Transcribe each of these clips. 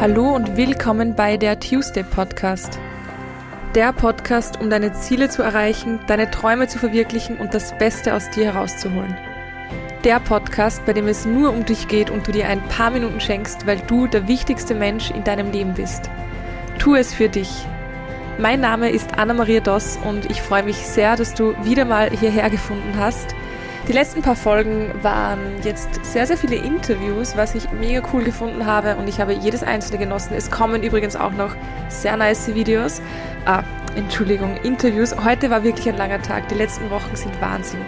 Hallo und willkommen bei der Tuesday Podcast. Der Podcast, um deine Ziele zu erreichen, deine Träume zu verwirklichen und das Beste aus dir herauszuholen. Der Podcast, bei dem es nur um dich geht und du dir ein paar Minuten schenkst, weil du der wichtigste Mensch in deinem Leben bist. Tu es für dich. Mein Name ist Anna-Maria Doss und ich freue mich sehr, dass du wieder mal hierher gefunden hast die letzten paar Folgen waren jetzt sehr, sehr viele Interviews, was ich mega cool gefunden habe und ich habe jedes einzelne genossen. Es kommen übrigens auch noch sehr nice Videos. Ah, Entschuldigung, Interviews. Heute war wirklich ein langer Tag. Die letzten Wochen sind Wahnsinn.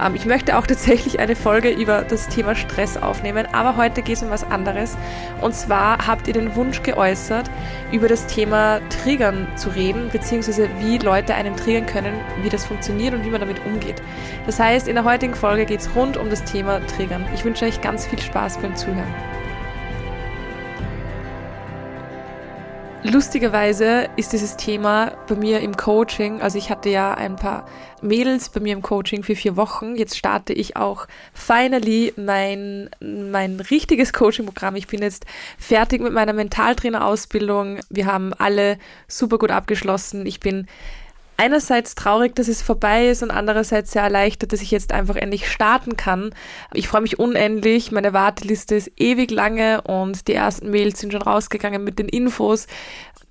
Ähm, ich möchte auch tatsächlich eine Folge über das Thema Stress aufnehmen, aber heute geht es um was anderes. Und zwar habt ihr den Wunsch geäußert, über das Thema Triggern zu reden, beziehungsweise wie Leute einen triggern können, wie das funktioniert und wie man damit umgeht. Das heißt, in der heutigen Folge geht es rund um das Thema Triggern. Ich wünsche euch ganz viel Spaß beim Zuhören. Lustigerweise ist dieses Thema bei mir im Coaching, also ich hatte ja ein paar Mädels bei mir im Coaching für vier Wochen. Jetzt starte ich auch finally mein, mein richtiges Coaching-Programm. Ich bin jetzt fertig mit meiner Mentaltrainer-Ausbildung. Wir haben alle super gut abgeschlossen. Ich bin einerseits traurig, dass es vorbei ist und andererseits sehr erleichtert, dass ich jetzt einfach endlich starten kann. Ich freue mich unendlich. Meine Warteliste ist ewig lange und die ersten Mails sind schon rausgegangen mit den Infos.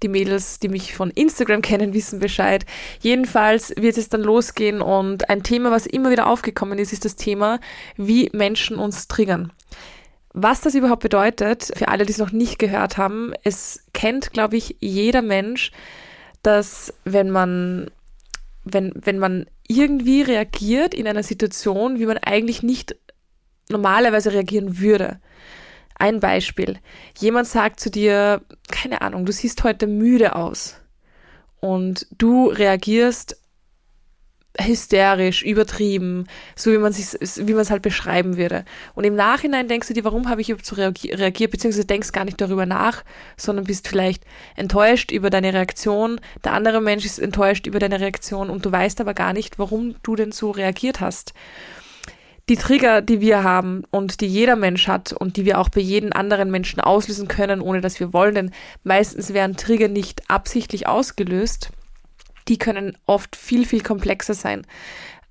Die Mädels, die mich von Instagram kennen, wissen Bescheid. Jedenfalls wird es dann losgehen und ein Thema, was immer wieder aufgekommen ist, ist das Thema, wie Menschen uns triggern. Was das überhaupt bedeutet, für alle, die es noch nicht gehört haben, es kennt, glaube ich, jeder Mensch, dass wenn man wenn, wenn man irgendwie reagiert in einer Situation, wie man eigentlich nicht normalerweise reagieren würde. Ein Beispiel. Jemand sagt zu dir, keine Ahnung, du siehst heute müde aus. Und du reagierst hysterisch, übertrieben, so wie man wie man es halt beschreiben würde. Und im Nachhinein denkst du dir, warum habe ich überhaupt so reagiert, beziehungsweise denkst gar nicht darüber nach, sondern bist vielleicht enttäuscht über deine Reaktion. Der andere Mensch ist enttäuscht über deine Reaktion und du weißt aber gar nicht, warum du denn so reagiert hast. Die Trigger, die wir haben und die jeder Mensch hat und die wir auch bei jedem anderen Menschen auslösen können, ohne dass wir wollen, denn meistens werden Trigger nicht absichtlich ausgelöst, die können oft viel, viel komplexer sein.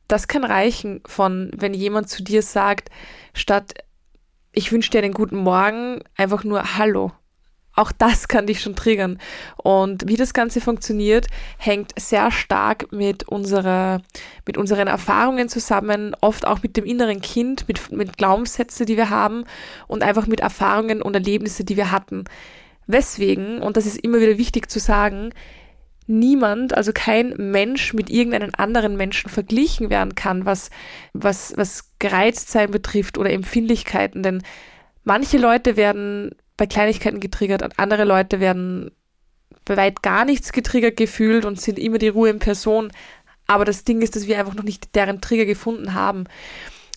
Das kann reichen von, wenn jemand zu dir sagt, statt ich wünsche dir einen guten Morgen, einfach nur Hallo. Auch das kann dich schon triggern. Und wie das Ganze funktioniert, hängt sehr stark mit unserer, mit unseren Erfahrungen zusammen, oft auch mit dem inneren Kind, mit, mit Glaubenssätze, die wir haben und einfach mit Erfahrungen und Erlebnisse, die wir hatten. Weswegen, und das ist immer wieder wichtig zu sagen, niemand, also kein Mensch mit irgendeinem anderen Menschen verglichen werden kann, was, was, was Gereiztsein betrifft oder Empfindlichkeiten. Denn manche Leute werden bei Kleinigkeiten getriggert und andere Leute werden bei weit gar nichts getriggert gefühlt und sind immer die Ruhe in Person. Aber das Ding ist, dass wir einfach noch nicht deren Trigger gefunden haben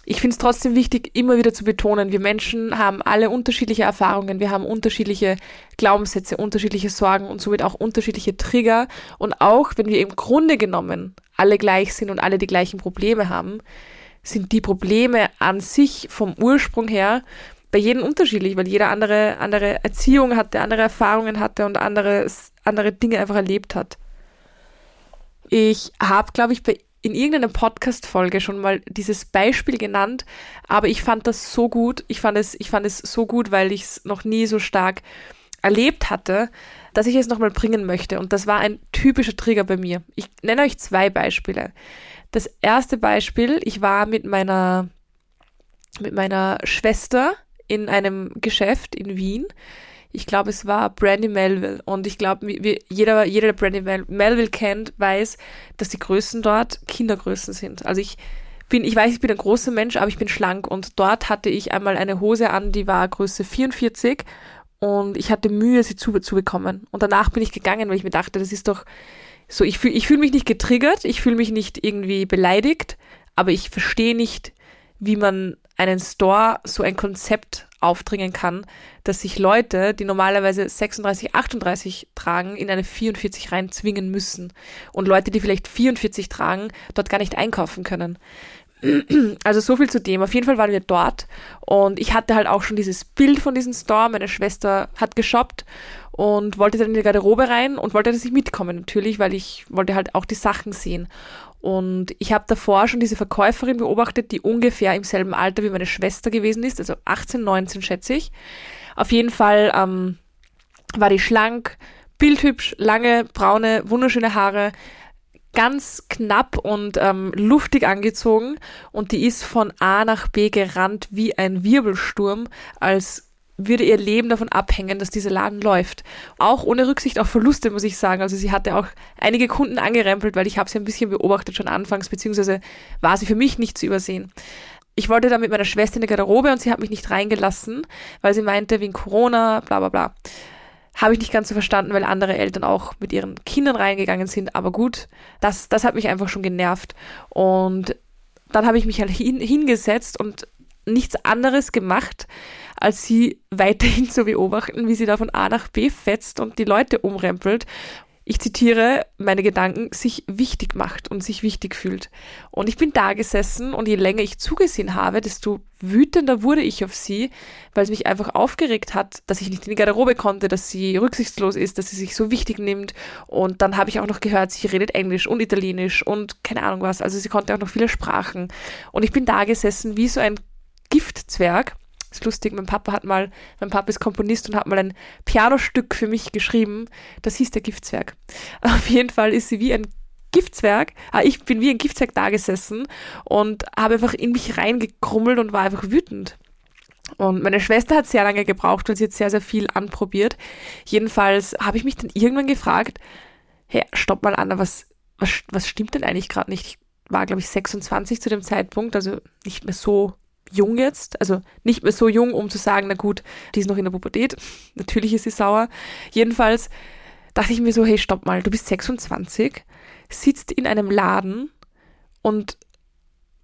ich finde es trotzdem wichtig, immer wieder zu betonen, wir Menschen haben alle unterschiedliche Erfahrungen, wir haben unterschiedliche Glaubenssätze, unterschiedliche Sorgen und somit auch unterschiedliche Trigger. Und auch wenn wir im Grunde genommen alle gleich sind und alle die gleichen Probleme haben, sind die Probleme an sich vom Ursprung her bei jedem unterschiedlich, weil jeder andere, andere Erziehung hatte, andere Erfahrungen hatte und andere, andere Dinge einfach erlebt hat. Ich habe, glaube ich, bei in irgendeiner Podcast-Folge schon mal dieses Beispiel genannt, aber ich fand das so gut. Ich fand es, ich fand es so gut, weil ich es noch nie so stark erlebt hatte, dass ich es nochmal bringen möchte. Und das war ein typischer Trigger bei mir. Ich nenne euch zwei Beispiele. Das erste Beispiel, ich war mit meiner, mit meiner Schwester in einem Geschäft in Wien ich glaube, es war Brandy Melville. Und ich glaube, jeder, jeder, der Brandy Melville kennt, weiß, dass die Größen dort Kindergrößen sind. Also ich bin, ich weiß, ich bin ein großer Mensch, aber ich bin schlank. Und dort hatte ich einmal eine Hose an, die war Größe 44 und ich hatte Mühe, sie zu, zu bekommen. Und danach bin ich gegangen, weil ich mir dachte, das ist doch so, ich fühle ich fühl mich nicht getriggert, ich fühle mich nicht irgendwie beleidigt, aber ich verstehe nicht, wie man einen Store so ein Konzept aufdringen kann, dass sich Leute, die normalerweise 36, 38 tragen, in eine 44 rein zwingen müssen. Und Leute, die vielleicht 44 tragen, dort gar nicht einkaufen können. Also so viel zu dem. Auf jeden Fall waren wir dort und ich hatte halt auch schon dieses Bild von diesem Store. Meine Schwester hat geshoppt und wollte dann in die Garderobe rein und wollte, dass ich mitkomme natürlich, weil ich wollte halt auch die Sachen sehen. Und ich habe davor schon diese Verkäuferin beobachtet, die ungefähr im selben Alter wie meine Schwester gewesen ist, also 18, 19 schätze ich. Auf jeden Fall ähm, war die schlank, bildhübsch, lange, braune, wunderschöne Haare, ganz knapp und ähm, luftig angezogen und die ist von A nach B gerannt wie ein Wirbelsturm, als würde ihr Leben davon abhängen, dass dieser Laden läuft. Auch ohne Rücksicht auf Verluste, muss ich sagen. Also sie hatte auch einige Kunden angerempelt, weil ich habe sie ein bisschen beobachtet schon anfangs, beziehungsweise war sie für mich nicht zu übersehen. Ich wollte da mit meiner Schwester in der Garderobe und sie hat mich nicht reingelassen, weil sie meinte, wegen Corona, bla bla bla. Habe ich nicht ganz so verstanden, weil andere Eltern auch mit ihren Kindern reingegangen sind. Aber gut, das, das hat mich einfach schon genervt. Und dann habe ich mich halt hin, hingesetzt und nichts anderes gemacht, als sie weiterhin zu beobachten, wie sie da von A nach B fetzt und die Leute umrempelt ich zitiere, meine Gedanken, sich wichtig macht und sich wichtig fühlt. Und ich bin da gesessen und je länger ich zugesehen habe, desto wütender wurde ich auf sie, weil es mich einfach aufgeregt hat, dass ich nicht in die Garderobe konnte, dass sie rücksichtslos ist, dass sie sich so wichtig nimmt. Und dann habe ich auch noch gehört, sie redet Englisch und Italienisch und keine Ahnung was. Also sie konnte auch noch viele Sprachen. Und ich bin da gesessen wie so ein Giftzwerg ist lustig, mein Papa hat mal, mein Papa ist Komponist und hat mal ein Pianostück für mich geschrieben. Das hieß der Giftzwerg. Auf jeden Fall ist sie wie ein Giftzwerg. Ah, ich bin wie ein Giftzwerg da gesessen und habe einfach in mich reingekrummelt und war einfach wütend. Und meine Schwester hat sehr lange gebraucht, weil sie jetzt sehr, sehr viel anprobiert. Jedenfalls habe ich mich dann irgendwann gefragt, hey, stopp mal Anna, was, was, was stimmt denn eigentlich gerade nicht? Ich war, glaube ich, 26 zu dem Zeitpunkt, also nicht mehr so jung jetzt, also nicht mehr so jung, um zu sagen, na gut, die ist noch in der Pubertät. Natürlich ist sie sauer. Jedenfalls dachte ich mir so, hey, stopp mal, du bist 26, sitzt in einem Laden und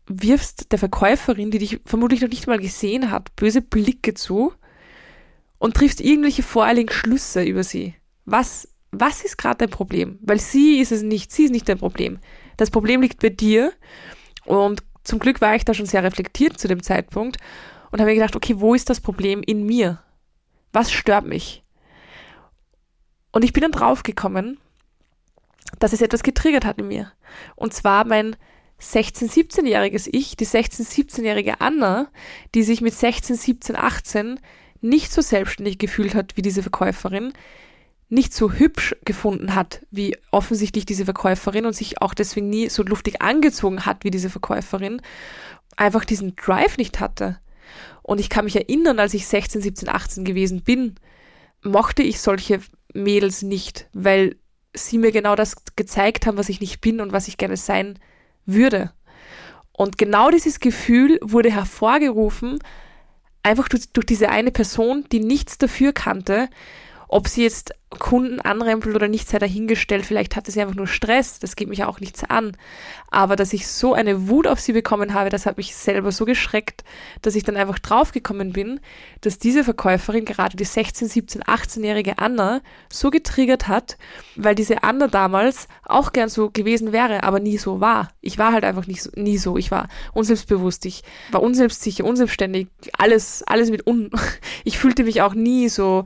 wirfst der Verkäuferin, die dich vermutlich noch nicht mal gesehen hat, böse Blicke zu und triffst irgendwelche voreiligen Schlüsse über sie. Was, was ist gerade dein Problem? Weil sie ist es nicht, sie ist nicht dein Problem. Das Problem liegt bei dir und zum Glück war ich da schon sehr reflektiert zu dem Zeitpunkt und habe mir gedacht, okay, wo ist das Problem in mir? Was stört mich? Und ich bin dann draufgekommen, dass es etwas getriggert hat in mir. Und zwar mein 16-, 17-jähriges Ich, die 16-, 17-jährige Anna, die sich mit 16, 17, 18 nicht so selbstständig gefühlt hat wie diese Verkäuferin, nicht so hübsch gefunden hat wie offensichtlich diese Verkäuferin und sich auch deswegen nie so luftig angezogen hat wie diese Verkäuferin, einfach diesen Drive nicht hatte. Und ich kann mich erinnern, als ich 16, 17, 18 gewesen bin, mochte ich solche Mädels nicht, weil sie mir genau das gezeigt haben, was ich nicht bin und was ich gerne sein würde. Und genau dieses Gefühl wurde hervorgerufen, einfach durch, durch diese eine Person, die nichts dafür kannte, ob sie jetzt Kunden anrempelt oder nicht, sei dahingestellt. Vielleicht hatte sie einfach nur Stress. Das geht mich auch nichts an. Aber dass ich so eine Wut auf sie bekommen habe, das hat mich selber so geschreckt, dass ich dann einfach draufgekommen bin, dass diese Verkäuferin, gerade die 16, 17, 18-jährige Anna, so getriggert hat, weil diese Anna damals auch gern so gewesen wäre, aber nie so war. Ich war halt einfach nicht so, nie so. Ich war unselbstbewusst. Ich war unselbstsicher, unselbstständig. Alles, alles mit un. Ich fühlte mich auch nie so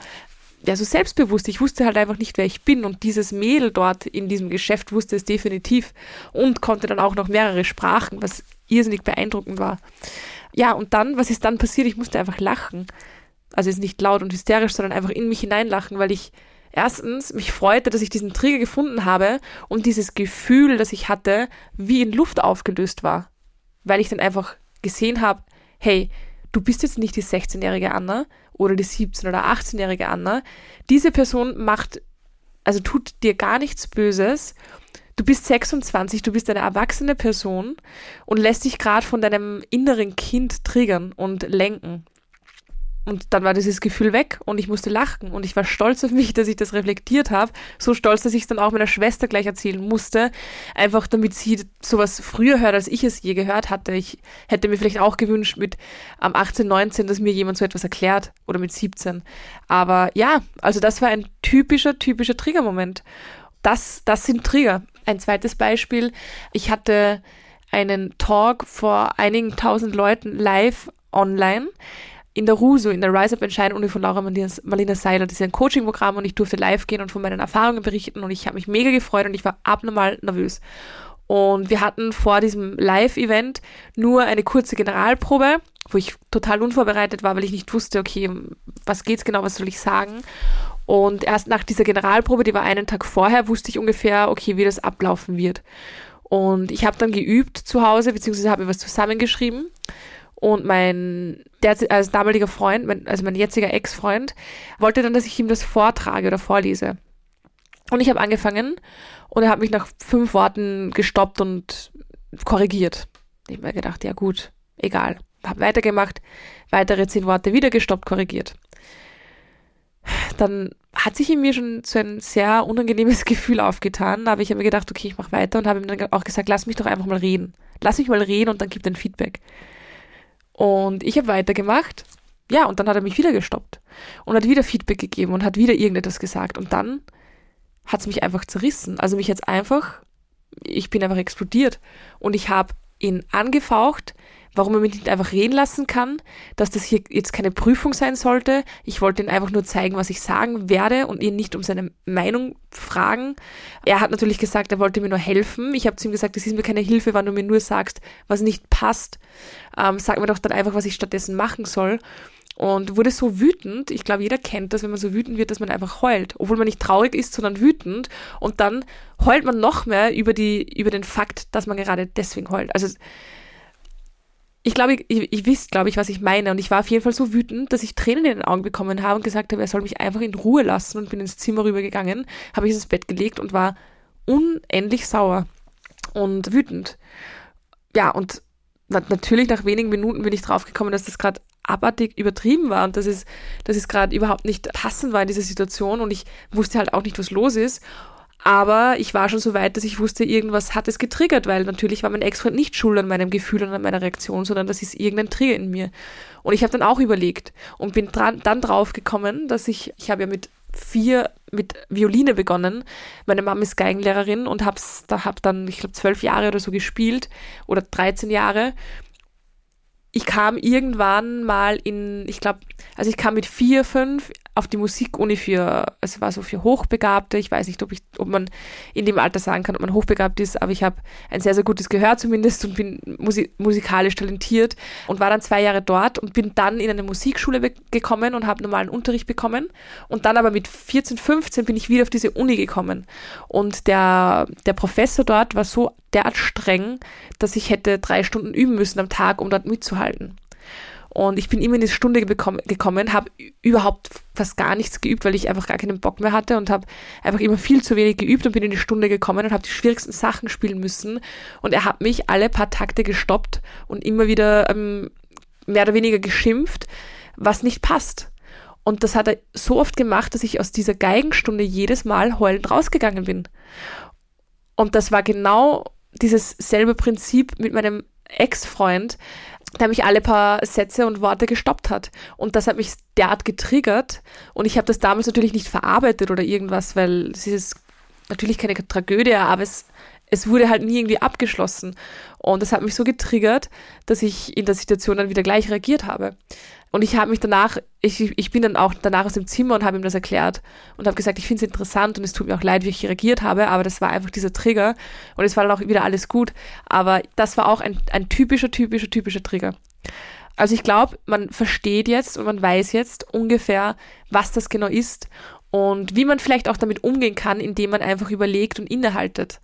ja, so selbstbewusst. Ich wusste halt einfach nicht, wer ich bin. Und dieses Mädel dort in diesem Geschäft wusste es definitiv und konnte dann auch noch mehrere Sprachen, was irrsinnig beeindruckend war. Ja, und dann, was ist dann passiert? Ich musste einfach lachen. Also jetzt nicht laut und hysterisch, sondern einfach in mich hineinlachen, weil ich erstens mich freute, dass ich diesen Trigger gefunden habe und dieses Gefühl, das ich hatte, wie in Luft aufgelöst war. Weil ich dann einfach gesehen habe, hey, du bist jetzt nicht die 16-jährige Anna oder die 17- oder 18-jährige Anna. Diese Person macht, also tut dir gar nichts Böses. Du bist 26, du bist eine erwachsene Person und lässt dich gerade von deinem inneren Kind triggern und lenken. Und dann war dieses Gefühl weg und ich musste lachen und ich war stolz auf mich, dass ich das reflektiert habe. So stolz, dass ich es dann auch meiner Schwester gleich erzählen musste. Einfach damit sie sowas früher hört, als ich es je gehört hatte. Ich hätte mir vielleicht auch gewünscht mit am 18, 19, dass mir jemand so etwas erklärt oder mit 17. Aber ja, also das war ein typischer, typischer Triggermoment. Das, das sind Trigger. Ein zweites Beispiel. Ich hatte einen Talk vor einigen tausend Leuten live online in der RUSO, in der Rise Up Entscheiden Uni von Laura Marlina Seiler. Das ist ein Coaching-Programm und ich durfte live gehen und von meinen Erfahrungen berichten und ich habe mich mega gefreut und ich war abnormal nervös. Und wir hatten vor diesem Live-Event nur eine kurze Generalprobe, wo ich total unvorbereitet war, weil ich nicht wusste, okay, was geht's genau, was soll ich sagen? Und erst nach dieser Generalprobe, die war einen Tag vorher, wusste ich ungefähr, okay, wie das ablaufen wird. Und ich habe dann geübt zu Hause, beziehungsweise habe mir was zusammengeschrieben. Und mein also damaliger Freund, mein, also mein jetziger Ex-Freund, wollte dann, dass ich ihm das vortrage oder vorlese. Und ich habe angefangen und er hat mich nach fünf Worten gestoppt und korrigiert. Ich habe mir gedacht, ja gut, egal. Habe weitergemacht, weitere zehn Worte wieder gestoppt, korrigiert. Dann hat sich in mir schon so ein sehr unangenehmes Gefühl aufgetan, aber ich habe mir gedacht, okay, ich mache weiter und habe ihm dann auch gesagt, lass mich doch einfach mal reden. Lass mich mal reden und dann gib ein Feedback. Und ich habe weitergemacht. Ja, und dann hat er mich wieder gestoppt und hat wieder Feedback gegeben und hat wieder irgendetwas gesagt. Und dann hat es mich einfach zerrissen. Also mich jetzt einfach, ich bin einfach explodiert. Und ich habe ihn angefaucht, warum er mich nicht einfach reden lassen kann, dass das hier jetzt keine Prüfung sein sollte. Ich wollte ihm einfach nur zeigen, was ich sagen werde und ihn nicht um seine Meinung fragen. Er hat natürlich gesagt, er wollte mir nur helfen. Ich habe zu ihm gesagt, es ist mir keine Hilfe, wenn du mir nur sagst, was nicht passt. Ähm, sag mir doch dann einfach, was ich stattdessen machen soll und wurde so wütend. Ich glaube, jeder kennt das, wenn man so wütend wird, dass man einfach heult, obwohl man nicht traurig ist, sondern wütend. Und dann heult man noch mehr über die über den Fakt, dass man gerade deswegen heult. Also ich glaube, ich, ich wisst, glaube ich, was ich meine. Und ich war auf jeden Fall so wütend, dass ich Tränen in den Augen bekommen habe und gesagt habe, er soll mich einfach in Ruhe lassen und bin ins Zimmer rübergegangen, habe ich ins Bett gelegt und war unendlich sauer und wütend. Ja, und natürlich nach wenigen Minuten bin ich draufgekommen, dass das gerade abartig übertrieben war und dass es, dass es gerade überhaupt nicht passend war in dieser Situation und ich wusste halt auch nicht, was los ist. Aber ich war schon so weit, dass ich wusste, irgendwas hat es getriggert, weil natürlich war mein Ex-Freund nicht schuld an meinem Gefühl und an meiner Reaktion, sondern das ist irgendein Trigger in mir. Und ich habe dann auch überlegt und bin dran, dann drauf gekommen, dass ich, ich habe ja mit vier mit Violine begonnen. Meine Mama ist Geigenlehrerin und hab's, da hab dann, ich glaube, zwölf Jahre oder so gespielt oder 13 Jahre ich kam irgendwann mal in, ich glaube, also ich kam mit vier, fünf auf die Musikuni für, es war so für Hochbegabte. Ich weiß nicht, ob ich, ob man in dem Alter sagen kann, ob man hochbegabt ist, aber ich habe ein sehr, sehr gutes Gehör zumindest und bin musik musikalisch talentiert und war dann zwei Jahre dort und bin dann in eine Musikschule gekommen und habe normalen Unterricht bekommen. Und dann aber mit 14, 15 bin ich wieder auf diese Uni gekommen. Und der, der Professor dort war so derart streng, dass ich hätte drei Stunden üben müssen am Tag, um dort mitzuhalten. Und ich bin immer in diese Stunde gekommen, habe überhaupt fast gar nichts geübt, weil ich einfach gar keinen Bock mehr hatte und habe einfach immer viel zu wenig geübt und bin in die Stunde gekommen und habe die schwierigsten Sachen spielen müssen. Und er hat mich alle paar Takte gestoppt und immer wieder ähm, mehr oder weniger geschimpft, was nicht passt. Und das hat er so oft gemacht, dass ich aus dieser Geigenstunde jedes Mal heulend rausgegangen bin. Und das war genau dieses selbe Prinzip mit meinem Ex-Freund, der mich alle paar Sätze und Worte gestoppt hat. Und das hat mich derart getriggert. Und ich habe das damals natürlich nicht verarbeitet oder irgendwas, weil es ist natürlich keine Tragödie, aber es, es wurde halt nie irgendwie abgeschlossen. Und das hat mich so getriggert, dass ich in der Situation dann wieder gleich reagiert habe. Und ich habe mich danach, ich, ich bin dann auch danach aus dem Zimmer und habe ihm das erklärt und habe gesagt, ich finde es interessant und es tut mir auch leid, wie ich reagiert habe, aber das war einfach dieser Trigger und es war dann auch wieder alles gut. Aber das war auch ein, ein typischer, typischer, typischer Trigger. Also ich glaube, man versteht jetzt und man weiß jetzt ungefähr, was das genau ist und wie man vielleicht auch damit umgehen kann, indem man einfach überlegt und innehaltet.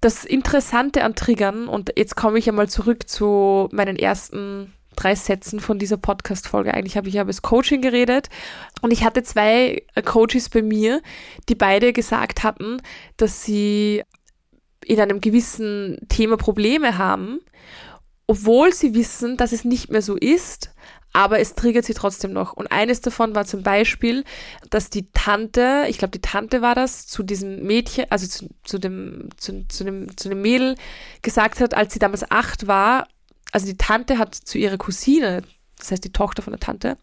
Das Interessante an Triggern, und jetzt komme ich einmal zurück zu meinen ersten drei Sätzen von dieser Podcast-Folge. Eigentlich habe ich ja über das Coaching geredet und ich hatte zwei Coaches bei mir, die beide gesagt hatten, dass sie in einem gewissen Thema Probleme haben, obwohl sie wissen, dass es nicht mehr so ist, aber es triggert sie trotzdem noch. Und eines davon war zum Beispiel, dass die Tante, ich glaube, die Tante war das, zu diesem Mädchen, also zu, zu, dem, zu, zu, dem, zu dem Mädel gesagt hat, als sie damals acht war also die Tante hat zu ihrer Cousine, das heißt die Tochter von der Tante,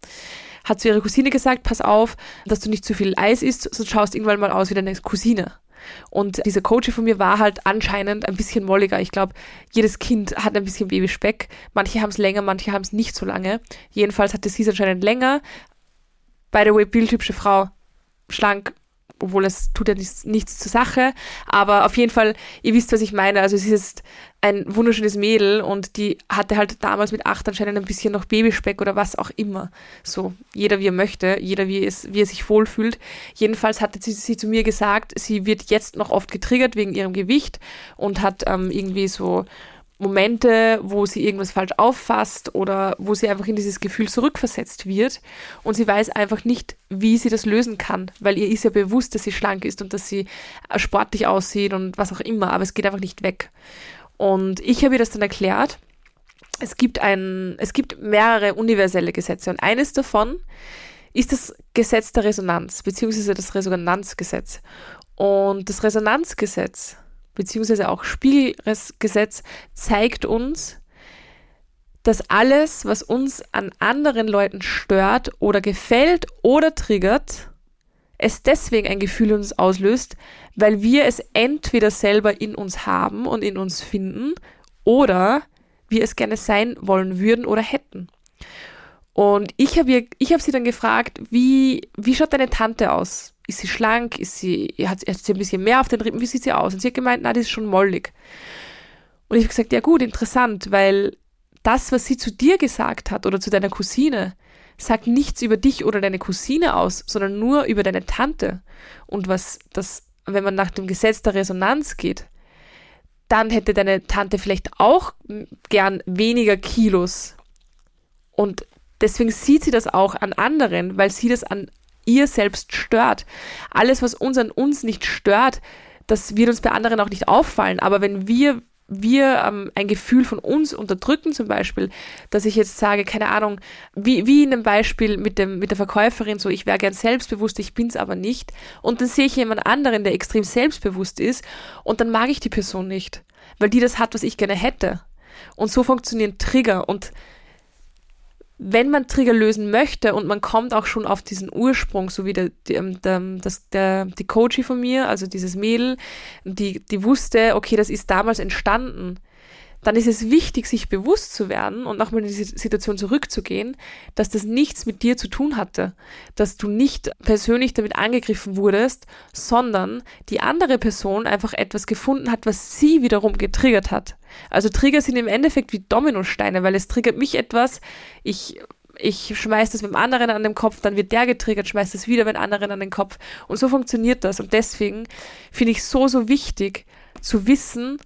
hat zu ihrer Cousine gesagt, pass auf, dass du nicht zu viel Eis isst, sonst schaust irgendwann mal aus wie deine Cousine. Und dieser Coach von mir war halt anscheinend ein bisschen molliger. Ich glaube, jedes Kind hat ein bisschen Babyspeck. Manche haben es länger, manche haben es nicht so lange. Jedenfalls hatte sie es anscheinend länger. By the way, bildhübsche Frau, schlank, obwohl es tut ja nichts, nichts zur Sache. Aber auf jeden Fall, ihr wisst, was ich meine. Also sie ist ein wunderschönes Mädel und die hatte halt damals mit acht anscheinend ein bisschen noch Babyspeck oder was auch immer. So, jeder wie er möchte, jeder wie, es, wie er sich wohlfühlt. Jedenfalls hatte sie, sie zu mir gesagt, sie wird jetzt noch oft getriggert wegen ihrem Gewicht und hat ähm, irgendwie so Momente, wo sie irgendwas falsch auffasst oder wo sie einfach in dieses Gefühl zurückversetzt wird und sie weiß einfach nicht, wie sie das lösen kann, weil ihr ist ja bewusst, dass sie schlank ist und dass sie sportlich aussieht und was auch immer, aber es geht einfach nicht weg. Und ich habe ihr das dann erklärt. Es gibt ein, es gibt mehrere universelle Gesetze und eines davon ist das Gesetz der Resonanz, beziehungsweise das Resonanzgesetz. Und das Resonanzgesetz beziehungsweise auch Spiegelgesetz zeigt uns, dass alles, was uns an anderen Leuten stört oder gefällt oder triggert, es deswegen ein Gefühl in uns auslöst, weil wir es entweder selber in uns haben und in uns finden oder wir es gerne sein wollen würden oder hätten. Und ich habe hab sie dann gefragt, wie, wie schaut deine Tante aus? Ist sie schlank, ist sie, hat, hat sie ein bisschen mehr auf den Rippen, wie sieht sie aus? Und sie hat gemeint, na, die ist schon mollig. Und ich habe gesagt, ja gut, interessant, weil das, was sie zu dir gesagt hat oder zu deiner Cousine, sagt nichts über dich oder deine Cousine aus, sondern nur über deine Tante. Und was das, wenn man nach dem Gesetz der Resonanz geht, dann hätte deine Tante vielleicht auch gern weniger Kilos. Und deswegen sieht sie das auch an anderen, weil sie das an ihr selbst stört. Alles, was uns an uns nicht stört, das wird uns bei anderen auch nicht auffallen. Aber wenn wir wir ähm, ein Gefühl von uns unterdrücken, zum Beispiel, dass ich jetzt sage, keine Ahnung, wie, wie in dem Beispiel mit, dem, mit der Verkäuferin, so ich wäre gern selbstbewusst, ich bin's aber nicht. Und dann sehe ich jemand anderen, der extrem selbstbewusst ist, und dann mag ich die Person nicht, weil die das hat, was ich gerne hätte. Und so funktionieren Trigger. Und wenn man Trigger lösen möchte und man kommt auch schon auf diesen Ursprung, so wie der, ähm, der, das, der, die Coachie von mir, also dieses Mädel, die, die wusste, okay, das ist damals entstanden, dann ist es wichtig, sich bewusst zu werden und nochmal in die Situation zurückzugehen, dass das nichts mit dir zu tun hatte, dass du nicht persönlich damit angegriffen wurdest, sondern die andere Person einfach etwas gefunden hat, was sie wiederum getriggert hat. Also Trigger sind im Endeffekt wie Dominosteine, weil es triggert mich etwas, ich ich schmeiß das mit dem anderen an den Kopf, dann wird der getriggert, schmeiß das wieder mit dem anderen an den Kopf. Und so funktioniert das. Und deswegen finde ich so, so wichtig zu wissen,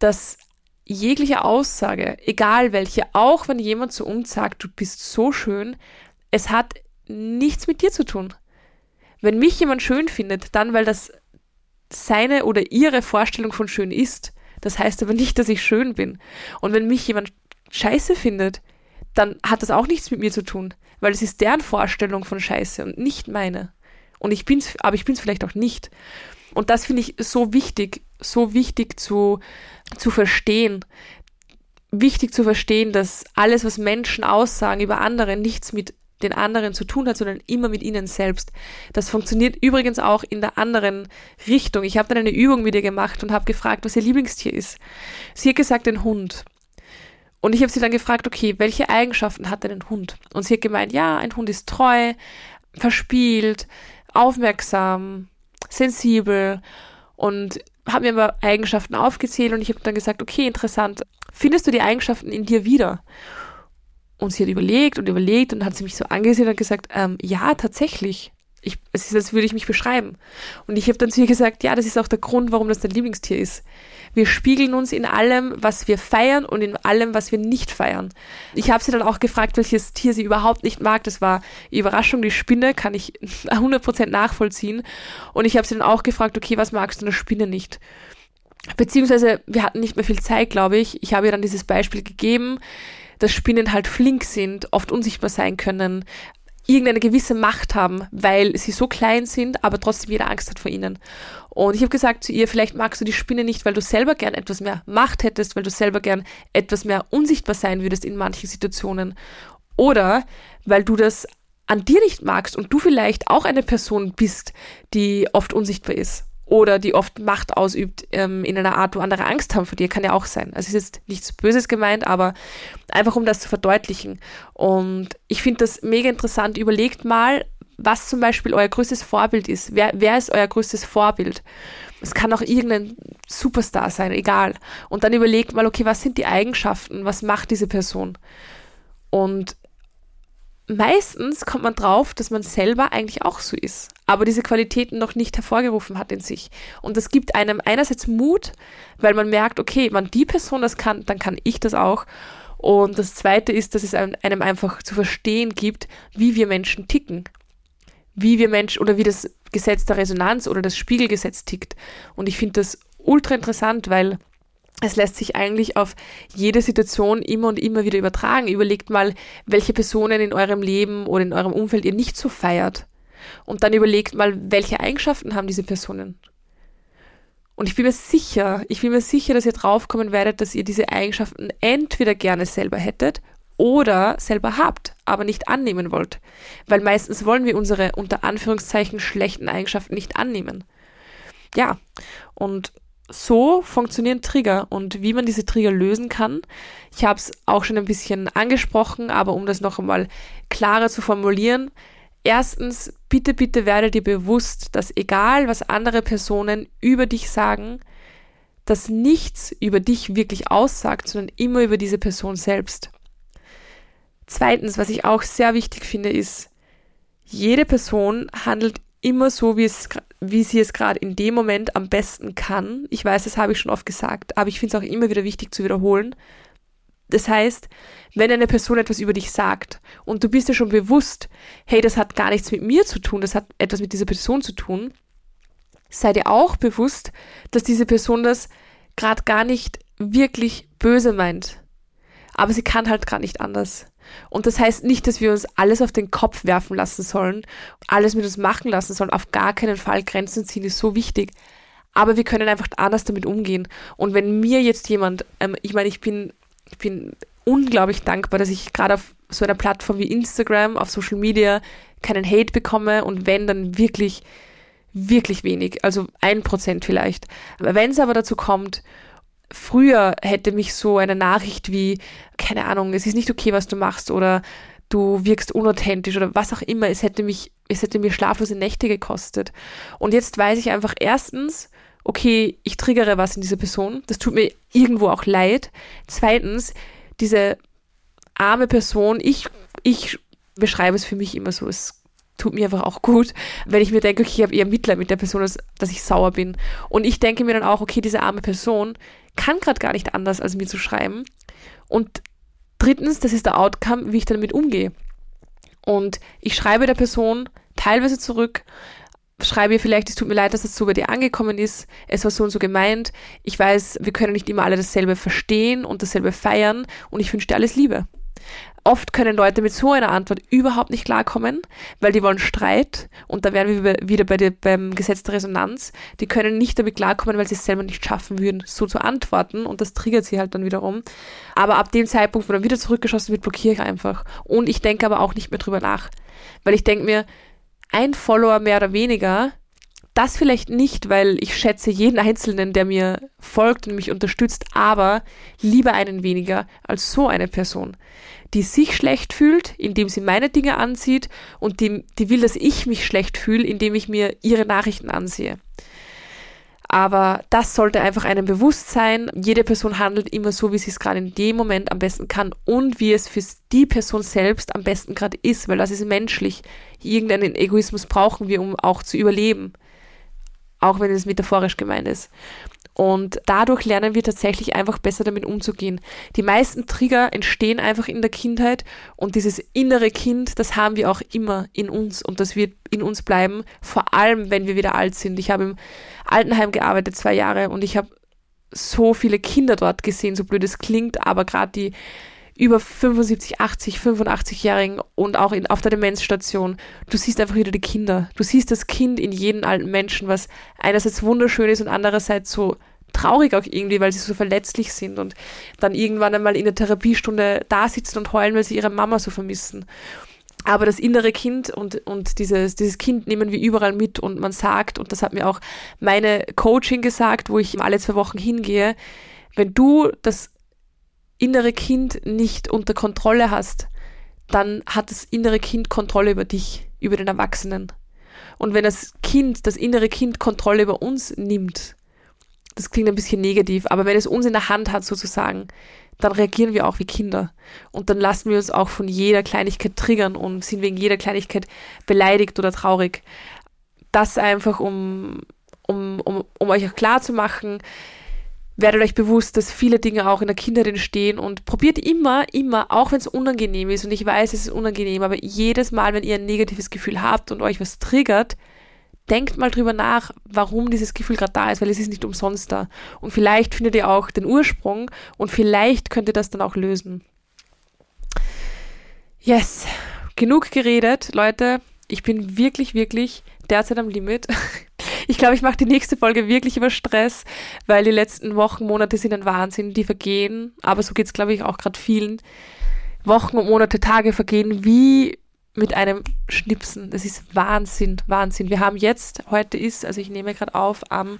dass jegliche Aussage, egal welche, auch wenn jemand zu uns sagt, du bist so schön, es hat nichts mit dir zu tun. Wenn mich jemand schön findet, dann weil das seine oder ihre Vorstellung von schön ist. Das heißt aber nicht, dass ich schön bin. Und wenn mich jemand scheiße findet, dann hat das auch nichts mit mir zu tun, weil es ist deren Vorstellung von scheiße und nicht meine. Und ich bin's, aber ich bin's vielleicht auch nicht. Und das finde ich so wichtig, so wichtig zu, zu verstehen. Wichtig zu verstehen, dass alles, was Menschen aussagen über andere, nichts mit den anderen zu tun hat, sondern immer mit ihnen selbst. Das funktioniert übrigens auch in der anderen Richtung. Ich habe dann eine Übung mit ihr gemacht und habe gefragt, was ihr Lieblingstier ist. Sie hat gesagt, ein Hund. Und ich habe sie dann gefragt, okay, welche Eigenschaften hat denn ein Hund? Und sie hat gemeint, ja, ein Hund ist treu, verspielt, aufmerksam, sensibel und habe mir immer Eigenschaften aufgezählt und ich habe dann gesagt, okay, interessant, findest du die Eigenschaften in dir wieder? Und sie hat überlegt und überlegt und hat sie mich so angesehen und gesagt, ähm, ja, tatsächlich ich, es ist, als würde ich mich beschreiben. Und ich habe dann zu ihr gesagt, ja, das ist auch der Grund, warum das dein Lieblingstier ist. Wir spiegeln uns in allem, was wir feiern und in allem, was wir nicht feiern. Ich habe sie dann auch gefragt, welches Tier sie überhaupt nicht mag. Das war Überraschung, die Spinne, kann ich 100% nachvollziehen. Und ich habe sie dann auch gefragt, okay, was magst du eine Spinne nicht? Beziehungsweise, wir hatten nicht mehr viel Zeit, glaube ich. Ich habe ihr dann dieses Beispiel gegeben, dass Spinnen halt flink sind, oft unsichtbar sein können, irgendeine gewisse Macht haben, weil sie so klein sind, aber trotzdem jeder Angst hat vor ihnen. Und ich habe gesagt zu ihr, vielleicht magst du die Spinne nicht, weil du selber gern etwas mehr Macht hättest, weil du selber gern etwas mehr unsichtbar sein würdest in manchen Situationen. Oder weil du das an dir nicht magst und du vielleicht auch eine Person bist, die oft unsichtbar ist. Oder die oft Macht ausübt ähm, in einer Art, wo andere Angst haben vor dir, kann ja auch sein. Also es ist nichts Böses gemeint, aber einfach um das zu verdeutlichen. Und ich finde das mega interessant. Überlegt mal, was zum Beispiel euer größtes Vorbild ist. Wer, wer ist euer größtes Vorbild? Es kann auch irgendein Superstar sein, egal. Und dann überlegt mal, okay, was sind die Eigenschaften? Was macht diese Person? Und meistens kommt man drauf, dass man selber eigentlich auch so ist, aber diese Qualitäten noch nicht hervorgerufen hat in sich. Und das gibt einem einerseits Mut, weil man merkt, okay, wenn die Person das kann, dann kann ich das auch. Und das Zweite ist, dass es einem einfach zu verstehen gibt, wie wir Menschen ticken. Wie wir Menschen oder wie das Gesetz der Resonanz oder das Spiegelgesetz tickt. Und ich finde das ultra interessant, weil es lässt sich eigentlich auf jede Situation immer und immer wieder übertragen. Überlegt mal, welche Personen in eurem Leben oder in eurem Umfeld ihr nicht so feiert. Und dann überlegt mal, welche Eigenschaften haben diese Personen. Und ich bin mir sicher, ich bin mir sicher, dass ihr draufkommen werdet, dass ihr diese Eigenschaften entweder gerne selber hättet oder selber habt, aber nicht annehmen wollt. Weil meistens wollen wir unsere unter Anführungszeichen schlechten Eigenschaften nicht annehmen. Ja, und so funktionieren Trigger und wie man diese Trigger lösen kann. Ich habe es auch schon ein bisschen angesprochen, aber um das noch einmal klarer zu formulieren. Erstens, bitte, bitte werde dir bewusst, dass egal was andere Personen über dich sagen, dass nichts über dich wirklich aussagt, sondern immer über diese Person selbst. Zweitens, was ich auch sehr wichtig finde, ist, jede Person handelt immer so, wie, es, wie sie es gerade in dem Moment am besten kann. Ich weiß, das habe ich schon oft gesagt, aber ich finde es auch immer wieder wichtig zu wiederholen. Das heißt, wenn eine Person etwas über dich sagt und du bist dir schon bewusst, hey, das hat gar nichts mit mir zu tun, das hat etwas mit dieser Person zu tun, sei dir auch bewusst, dass diese Person das gerade gar nicht wirklich böse meint. Aber sie kann halt gar nicht anders. Und das heißt nicht, dass wir uns alles auf den Kopf werfen lassen sollen, alles mit uns machen lassen sollen. Auf gar keinen Fall Grenzen ziehen ist so wichtig. Aber wir können einfach anders damit umgehen. Und wenn mir jetzt jemand, ähm, ich meine, ich bin, ich bin unglaublich dankbar, dass ich gerade auf so einer Plattform wie Instagram, auf Social Media keinen Hate bekomme und wenn, dann wirklich, wirklich wenig. Also ein Prozent vielleicht. Aber wenn es aber dazu kommt früher hätte mich so eine Nachricht wie, keine Ahnung, es ist nicht okay, was du machst oder du wirkst unauthentisch oder was auch immer, es hätte mich, es hätte mir schlaflose Nächte gekostet. Und jetzt weiß ich einfach erstens, okay, ich triggere was in dieser Person, das tut mir irgendwo auch leid. Zweitens, diese arme Person, ich, ich beschreibe es für mich immer so, es tut mir einfach auch gut, wenn ich mir denke, okay, ich habe eher Mitleid mit der Person, als dass ich sauer bin. Und ich denke mir dann auch, okay, diese arme Person kann gerade gar nicht anders, als mir zu schreiben. Und drittens, das ist der Outcome, wie ich damit umgehe. Und ich schreibe der Person teilweise zurück, schreibe ihr vielleicht, es tut mir leid, dass das so bei dir angekommen ist, es war so und so gemeint, ich weiß, wir können nicht immer alle dasselbe verstehen und dasselbe feiern und ich wünsche dir alles Liebe. Oft können Leute mit so einer Antwort überhaupt nicht klarkommen, weil die wollen Streit und da wären wir wieder bei der, beim Gesetz der Resonanz. Die können nicht damit klarkommen, weil sie es selber nicht schaffen würden, so zu antworten und das triggert sie halt dann wiederum. Aber ab dem Zeitpunkt, wo dann wieder zurückgeschossen wird, blockiere ich einfach. Und ich denke aber auch nicht mehr drüber nach, weil ich denke mir, ein Follower mehr oder weniger das vielleicht nicht, weil ich schätze jeden Einzelnen, der mir folgt und mich unterstützt, aber lieber einen weniger als so eine Person, die sich schlecht fühlt, indem sie meine Dinge ansieht und die, die will, dass ich mich schlecht fühle, indem ich mir ihre Nachrichten ansehe. Aber das sollte einfach einem bewusst sein. Jede Person handelt immer so, wie sie es gerade in dem Moment am besten kann und wie es für die Person selbst am besten gerade ist, weil das ist menschlich. Irgendeinen Egoismus brauchen wir, um auch zu überleben auch wenn es metaphorisch gemeint ist. Und dadurch lernen wir tatsächlich einfach besser damit umzugehen. Die meisten Trigger entstehen einfach in der Kindheit und dieses innere Kind, das haben wir auch immer in uns und das wird in uns bleiben, vor allem wenn wir wieder alt sind. Ich habe im Altenheim gearbeitet zwei Jahre und ich habe so viele Kinder dort gesehen, so blöd es klingt, aber gerade die über 75, 80, 85-Jährigen und auch in, auf der Demenzstation. Du siehst einfach wieder die Kinder. Du siehst das Kind in jedem alten Menschen, was einerseits wunderschön ist und andererseits so traurig auch irgendwie, weil sie so verletzlich sind und dann irgendwann einmal in der Therapiestunde da sitzen und heulen, weil sie ihre Mama so vermissen. aber das innere Kind und, und dieses, dieses Kind nehmen wir überall mit und man sagt, und das hat mir auch meine Coaching gesagt, wo ich alle zwei Wochen hingehe, wenn du das innere Kind nicht unter Kontrolle hast, dann hat das innere Kind Kontrolle über dich, über den Erwachsenen. Und wenn das Kind, das innere Kind Kontrolle über uns nimmt, das klingt ein bisschen negativ, aber wenn es uns in der Hand hat sozusagen, dann reagieren wir auch wie Kinder. Und dann lassen wir uns auch von jeder Kleinigkeit triggern und sind wegen jeder Kleinigkeit beleidigt oder traurig. Das einfach, um, um, um, um euch auch klar zu machen, werdet euch bewusst, dass viele Dinge auch in der Kindheit entstehen und probiert immer, immer, auch wenn es unangenehm ist, und ich weiß, es ist unangenehm, aber jedes Mal, wenn ihr ein negatives Gefühl habt und euch was triggert, denkt mal drüber nach, warum dieses Gefühl gerade da ist, weil es ist nicht umsonst da. Und vielleicht findet ihr auch den Ursprung und vielleicht könnt ihr das dann auch lösen. Yes, genug geredet, Leute. Ich bin wirklich, wirklich derzeit am Limit. Ich glaube, ich mache die nächste Folge wirklich über Stress, weil die letzten Wochen, Monate sind ein Wahnsinn, die vergehen. Aber so geht's, glaube ich, auch gerade vielen. Wochen und Monate, Tage vergehen wie mit einem Schnipsen. Das ist Wahnsinn, Wahnsinn. Wir haben jetzt, heute ist, also ich nehme gerade auf, am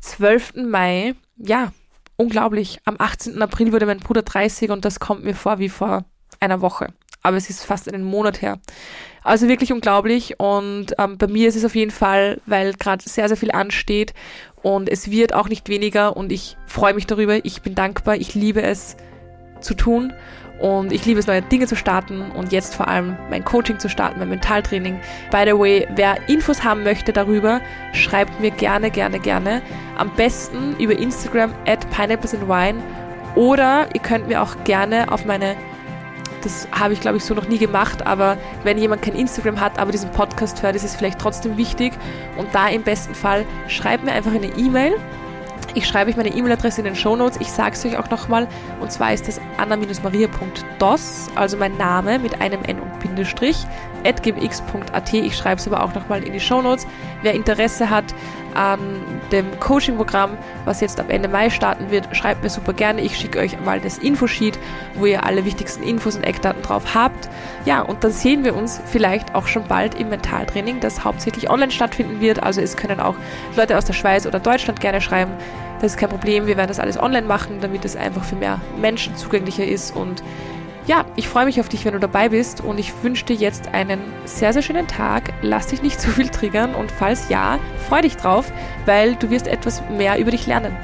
12. Mai, ja, unglaublich. Am 18. April wurde mein Bruder 30 und das kommt mir vor wie vor einer Woche. Aber es ist fast einen Monat her. Also wirklich unglaublich und ähm, bei mir ist es auf jeden Fall, weil gerade sehr, sehr viel ansteht und es wird auch nicht weniger und ich freue mich darüber. Ich bin dankbar. Ich liebe es zu tun und ich liebe es, neue Dinge zu starten und jetzt vor allem mein Coaching zu starten, mein Mentaltraining. By the way, wer Infos haben möchte darüber, schreibt mir gerne, gerne, gerne. Am besten über Instagram at pineapples and wine oder ihr könnt mir auch gerne auf meine das habe ich, glaube ich, so noch nie gemacht, aber wenn jemand kein Instagram hat, aber diesen Podcast hört, ist es vielleicht trotzdem wichtig. Und da im besten Fall schreibt mir einfach eine E-Mail ich schreibe euch meine E-Mail-Adresse in den Show Notes. Ich sage es euch auch nochmal. Und zwar ist das anna-maria.dos, also mein Name mit einem N und Bindestrich, at gmx.at. Ich schreibe es aber auch nochmal in die Show Notes. Wer Interesse hat an dem Coaching-Programm, was jetzt am Ende Mai starten wird, schreibt mir super gerne. Ich schicke euch mal das Infosheet, wo ihr alle wichtigsten Infos und Eckdaten drauf habt. Ja, und dann sehen wir uns vielleicht auch schon bald im Mentaltraining, das hauptsächlich online stattfinden wird. Also es können auch Leute aus der Schweiz oder Deutschland gerne schreiben. Das ist kein Problem. Wir werden das alles online machen, damit es einfach für mehr Menschen zugänglicher ist und ja, ich freue mich auf dich, wenn du dabei bist und ich wünsche dir jetzt einen sehr, sehr schönen Tag. Lass dich nicht zu viel triggern und falls ja, freu dich drauf, weil du wirst etwas mehr über dich lernen.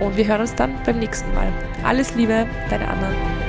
Und wir hören uns dann beim nächsten Mal. Alles Liebe, deine Anna.